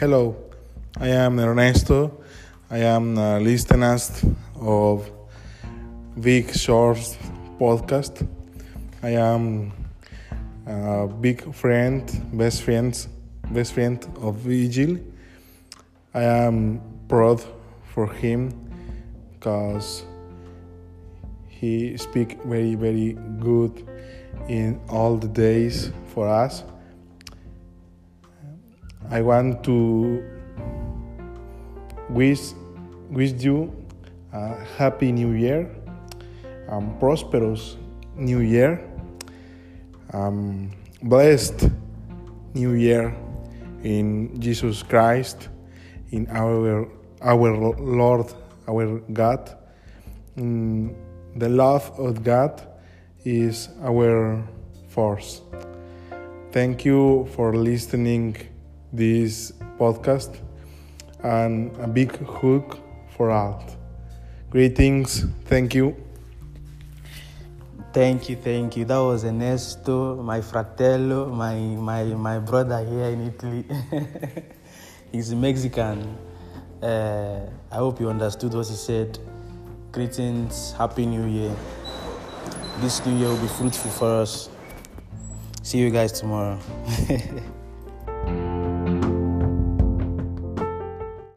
Hello, I am Ernesto. I am a listener of Big Shorts podcast. I am a big friend, best friends, best friend of Vigil. I am proud for him because he speak very very good in all the days for us. I want to wish wish you a happy new year, um, prosperous new year, um, blessed new year in Jesus Christ, in our our Lord, our God. Mm, the love of God is our force. Thank you for listening this podcast and a big hug for all. Greetings. Thank you. Thank you, thank you. That was Ernesto, my fratello, my my my brother here in Italy. He's Mexican. Uh, I hope you understood what he said. Greetings, happy new year. This new year will be fruitful for us. See you guys tomorrow.